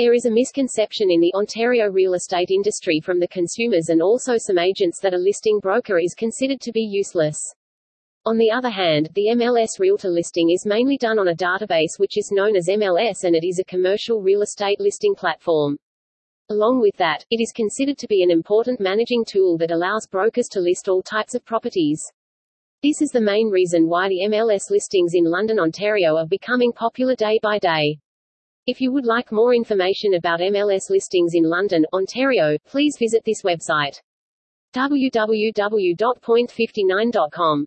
There is a misconception in the Ontario real estate industry from the consumers and also some agents that a listing broker is considered to be useless. On the other hand, the MLS Realtor listing is mainly done on a database which is known as MLS and it is a commercial real estate listing platform. Along with that, it is considered to be an important managing tool that allows brokers to list all types of properties. This is the main reason why the MLS listings in London, Ontario are becoming popular day by day. If you would like more information about MLS listings in London, Ontario, please visit this website. www.point59.com